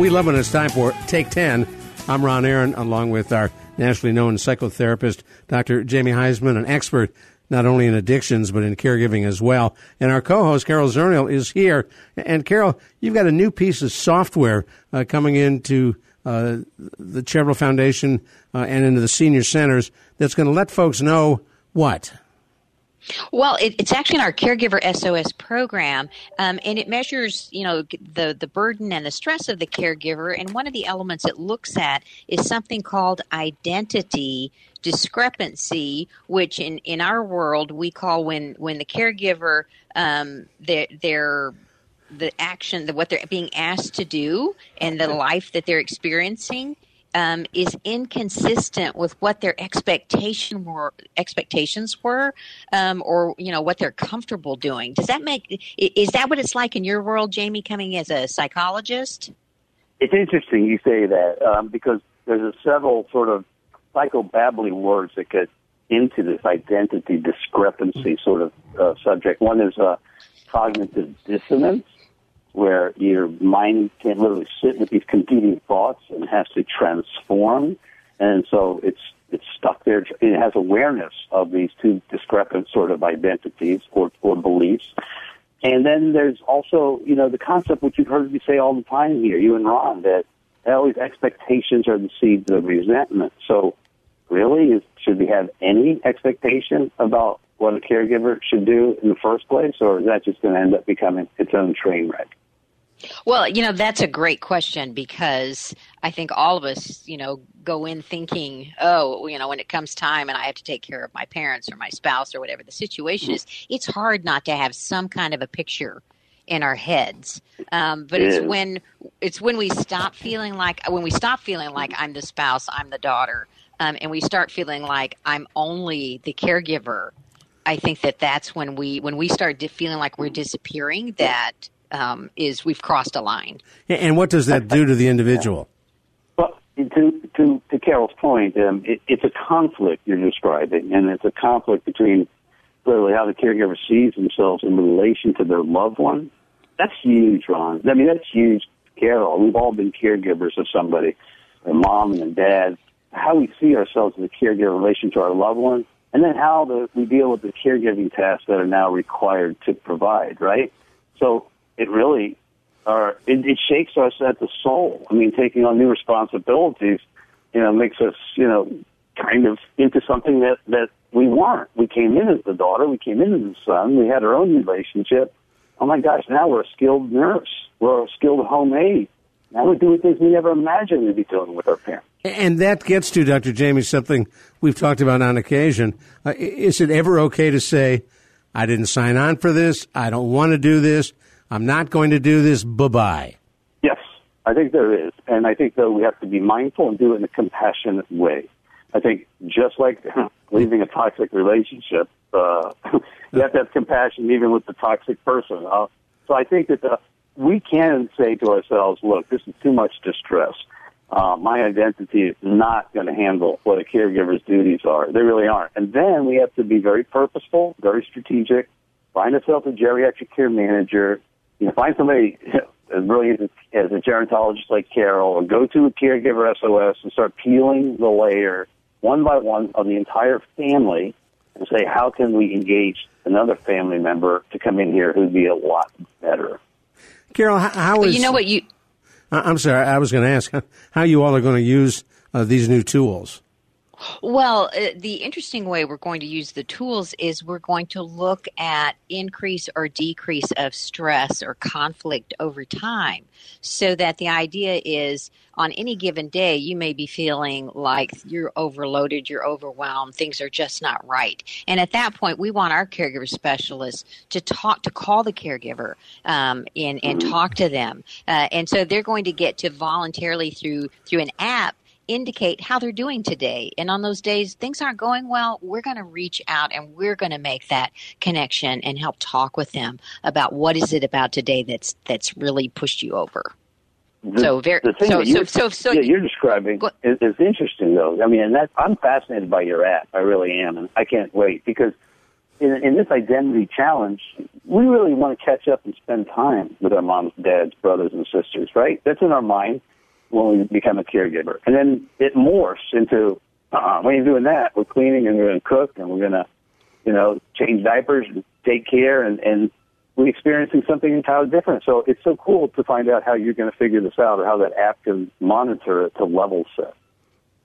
We love when it's time for Take 10. I'm Ron Aaron, along with our nationally known psychotherapist, Dr. Jamie Huysman, an expert not only in addictions, but in caregiving as well. And our co-host, Carol Zernial, is here. And Carol, you've got a new piece of software uh, coming into uh, the Chevrolet Foundation uh, and into the senior centers that's going to let folks know what? Well, it, it's actually in our Caregiver SOS program, um, and it measures, you know, the the burden and the stress of the caregiver. And one of the elements it looks at is something called identity discrepancy, which in in our world we call when when the caregiver um, their their the action, the, what they're being asked to do, and the life that they're experiencing um, is inconsistent with what their expectation were expectations were, um, or you know what they're comfortable doing. Does that make is that what it's like in your world, Jamie, coming as a psychologist? It's interesting you say that um, because there's a several sort of psychobabbling words that get into this identity discrepancy sort of uh, subject. One is uh, cognitive dissonance, where your mind can literally sit with these competing thoughts and has to transform. And so it's it's stuck there. It has awareness of these two discrepant sort of identities or, or beliefs. And then there's also, you know, the concept which you've heard me say all the time here, you and Ron, that always expectations are the seeds of resentment. So really, should we have any expectation about what a caregiver should do in the first place, or is that just going to end up becoming its own train wreck? Well, you know, that's a great question because I think all of us, you know, go in thinking, oh, you know, when it comes time and I have to take care of my parents or my spouse or whatever the situation is, it's hard not to have some kind of a picture in our heads. Um, but it's when it's when we stop feeling like when we stop feeling like I'm the spouse, I'm the daughter, um, and we start feeling like I'm only the caregiver. I think that that's when we when we start feeling like we're disappearing. That um, is we've crossed a line. And what does that do to the individual? Well, to to, to Carol's point, um, it, it's a conflict you're describing, and it's a conflict between clearly how the caregiver sees themselves in relation to their loved one. That's huge, Ron. I mean, that's huge, Carol. We've all been caregivers of somebody, a mom and a dad. How we see ourselves as a caregiver in relation to our loved one, and then how the, we deal with the caregiving tasks that are now required to provide, right? So it really are it, it shakes us at the soul. I mean, taking on new responsibilities, you know, makes us, you know, kind of into something that that we weren't. We came in as the daughter, we came in as the son, we had our own relationship. Oh my gosh, now we're a skilled nurse, we're a skilled home aide. Now we're doing things we never imagined we'd be doing with our parents. And that gets to Dr. Jamie something we've talked about on occasion. Uh, is it ever okay to say, "I didn't sign on for this. I don't want to do this. I'm not going to do this. Bye bye. Yes, I think there is. And I think, though, we have to be mindful and do it in a compassionate way. I think just like leaving a toxic relationship, uh, you have to have compassion even with the toxic person. Uh, so I think that the, we can say to ourselves, look, this is too much distress. Uh, my identity is not going to handle what a caregiver's duties are. They really aren't. And then we have to be very purposeful, very strategic, find ourselves a geriatric care manager, you know, find somebody as brilliant as a gerontologist like Carol, or go to a caregiver SOS and start peeling the layer one by one of the entire family, and say, how can we engage another family member to come in here who'd be a lot better? Carol, how is you know what you? I'm sorry, I was going to ask how you all are going to use uh, these new tools. Well, uh, the interesting way we're going to use the tools is we're going to look at increase or decrease of stress or conflict over time. So that the idea is on any given day, you may be feeling like you're overloaded, you're overwhelmed, things are just not right. And at that point, we want our caregiver specialists to talk, to call the caregiver um, and, and talk to them. Uh, and so they're going to get to voluntarily through through an app indicate how they're doing today. And on those days things aren't going well, we're going to reach out and we're going to make that connection and help talk with them about what is it about today that's that's really pushed you over. The, so very the thing so, that you're, so, so, so yeah, you're describing is, is interesting though. I mean, and that I'm fascinated by your app. I really am, and I can't wait because in, in this identity challenge, we really want to catch up and spend time with our moms, dads, brothers, and sisters, right? That's in our mind when we become a caregiver. And then it morphs into, uh, when you're doing that, we're cleaning and we're going to cook and we're going to, you know, change diapers and take care and, and we're experiencing something entirely different. So it's so cool to find out how you're going to figure this out or how that app can monitor it to level set.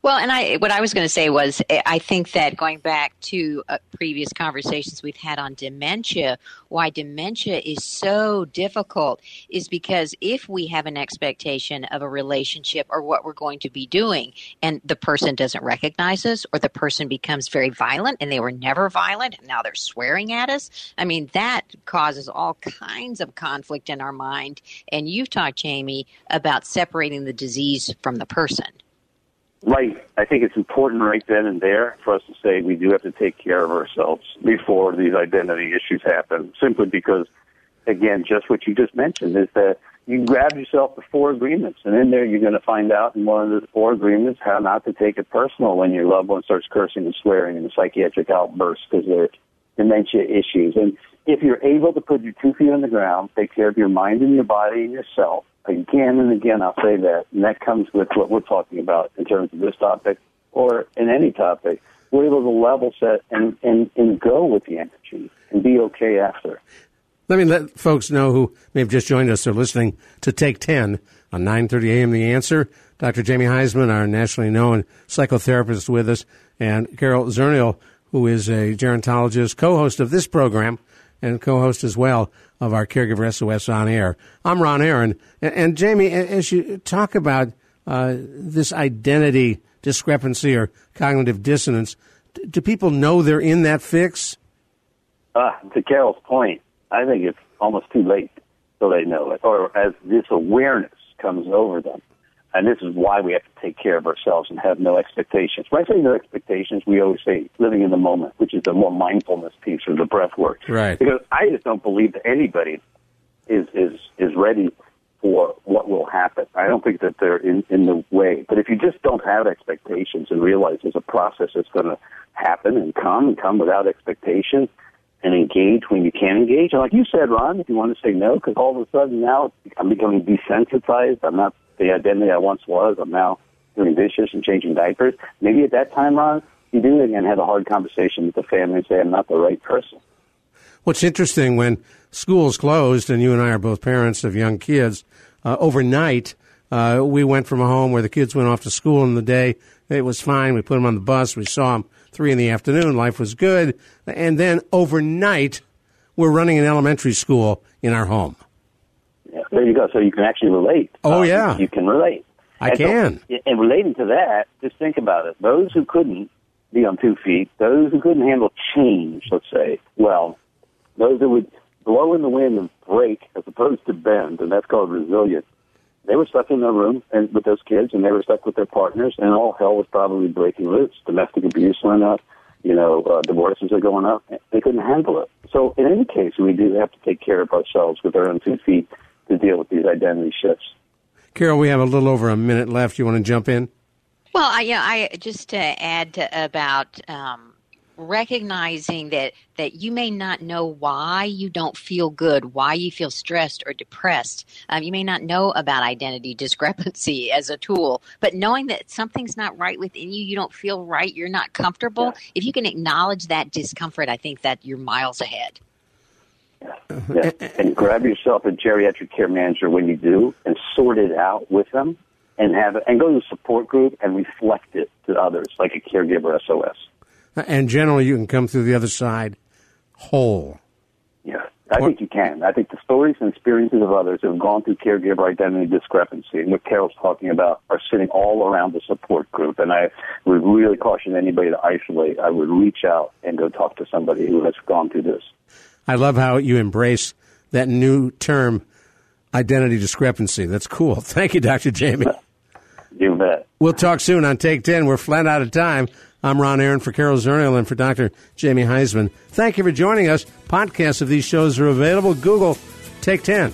Well, and I what I was going to say was eh, I think that going back to uh, previous conversations we've had on dementia, why dementia is so difficult is because if we have an expectation of a relationship or what we're going to be doing and the person doesn't recognize us or the person becomes very violent and they were never violent and now they're swearing at us, I mean that causes all kinds of conflict in our mind and you've talked Jamie about separating the disease from the person. Right. I think it's important right then and there for us to say we do have to take care of ourselves before these identity issues happen, simply because, again, just what you just mentioned is that you grab yourself the four agreements, and in there you're going to find out in one of the four agreements how not to take it personal when your loved one starts cursing and swearing in a psychiatric outburst because they're dementia issues. And if you're able to put your two feet on the ground, take care of your mind and your body and yourself, again and again, I'll say that, and that comes with what we're talking about in terms of this topic or in any topic. We're able to level set and, and, and go with the energy and be okay after. Let me let folks know who may have just joined us or listening to Take 10 on 9.30 a.m. The Answer. Dr. Jamie Huysman, our nationally known psychotherapist with us, and Carol Zernial, who is a gerontologist, co-host of this program, and co-host as well of our Caregiver SOS on air. I'm Ron Aaron, and, and Jamie, as you talk about uh, this identity discrepancy or cognitive dissonance, do people know they're in that fix? Uh, to Carol's point, I think it's almost too late till they know it, or as this awareness comes over them. And this is why we have to take care of ourselves and have no expectations. When I say no expectations, we always say living in the moment, which is the more mindfulness piece of the breath work. Right. Because I just don't believe that anybody is is is ready for what will happen. I don't think that they're in, in the way. But if you just don't have expectations and realize there's a process that's going to happen and come and come without expectations and engage when you can engage. And like you said, Ron, if you want to say no, because all of a sudden now I'm becoming desensitized. I'm not the identity I once was. I'm now doing dishes and changing diapers. Maybe at that time, Ron, you do again have a hard conversation with the family and say, I'm not the right person. What's interesting when schools closed, and you and I are both parents of young kids, uh, overnight, uh, we went from a home where the kids went off to school in the day. It was fine. We put them on the bus. We saw them three in the afternoon. Life was good. And then overnight, we're running an elementary school in our home. There you go. So you can actually relate. Oh, um, yeah. You can relate. I and can. So, and relating to that, just think about it. Those who couldn't be on two feet, those who couldn't handle change, let's say, well, those that would blow in the wind and break as opposed to bend, and that's called resilience. They were stuck in their room and with those kids, and they were stuck with their partners, and all hell was probably breaking loose. Domestic abuse went up, you know, uh, divorces are going up. They couldn't handle it. So in any case, we do have to take care of ourselves with our own two feet to deal with these identity shifts. Carol, we have a little over a minute left. You want to jump in? Well, I, yeah, I just to add to, about um, recognizing that that you may not know why you don't feel good, why you feel stressed or depressed. Um, you may not know about identity discrepancy as a tool, but knowing that something's not right within you, you don't feel right, you're not comfortable. Yeah. If you can acknowledge that discomfort, I think that you're miles ahead. Yeah. And grab yourself a geriatric care manager when you do, and sort it out with them, and have and go to a support group and reflect it to others, like a caregiver SOS. And generally, you can come through the other side whole. Yeah, I think you can. I think the stories and experiences of others who have gone through caregiver identity discrepancy and what Carol's talking about are sitting all around the support group. And I would really caution anybody to isolate. I would reach out and go talk to somebody who has gone through this. I love how you embrace that new term, identity discrepancy. That's cool. Thank you, Dr. Jamie. You bet. We'll talk soon on Take 10. We're flat out of time. I'm Ron Aaron for Carol Zernial and for Dr. Jamie Huysman. Thank you for joining us. Podcasts of these shows are available. Google Take 10.